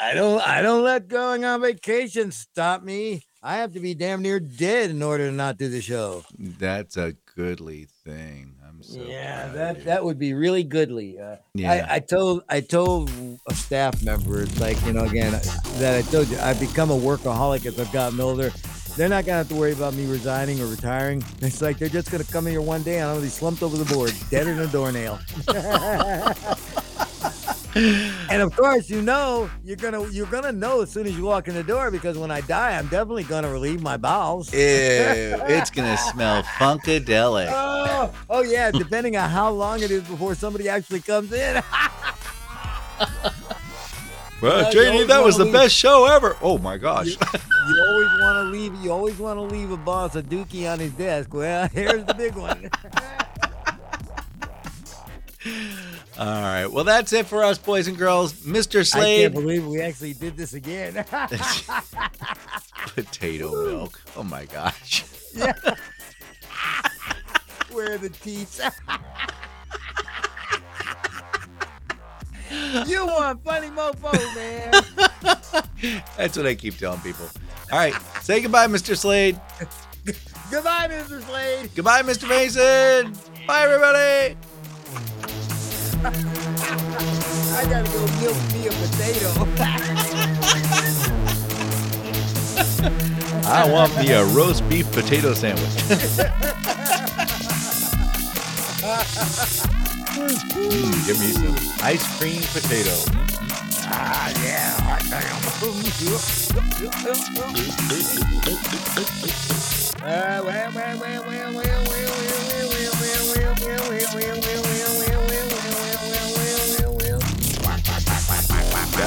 I don't I don't let going on vacation stop me. I have to be damn near dead in order to not do the show. That's a goodly thing. I'm so yeah, that that would be really goodly. Uh, yeah. I, I told I told a staff member, it's like you know, again that I told you I've become a workaholic as I've gotten older. They're not gonna have to worry about me resigning or retiring. It's like they're just gonna come in here one day and I'm gonna be slumped over the board, dead in a doornail. and of course, you know you're gonna you're gonna know as soon as you walk in the door because when I die, I'm definitely gonna relieve my bowels. Ew, it's gonna smell funkadelic. Oh, oh yeah, depending on how long it is before somebody actually comes in. Well, you JD, that was the leave- best show ever. Oh my gosh. you always want to leave. You always want to leave a boss a dookie on his desk. Well, here's the big one. All right. Well, that's it for us, boys and girls. Mr. Slade. I can't believe we actually did this again. potato milk. Oh my gosh. Where are the teeth? you want funny mofo, man. That's what I keep telling people. All right. Say goodbye, Mr. Slade. Goodbye, Mr. Slade. Goodbye, Mr. Mayson. Bye, everybody. I gotta go milk me a potato. I want me a roast beef potato sandwich. Mm, give me some ice cream potato. ah, yeah. Uh, well, well, well, well, well, well, well, well, well, well, well, well, well,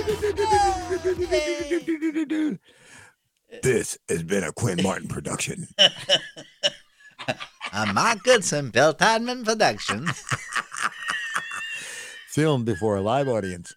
This has been a Quinn Martin production. A Mark Goodson, Bill Todman production. Filmed before a live audience.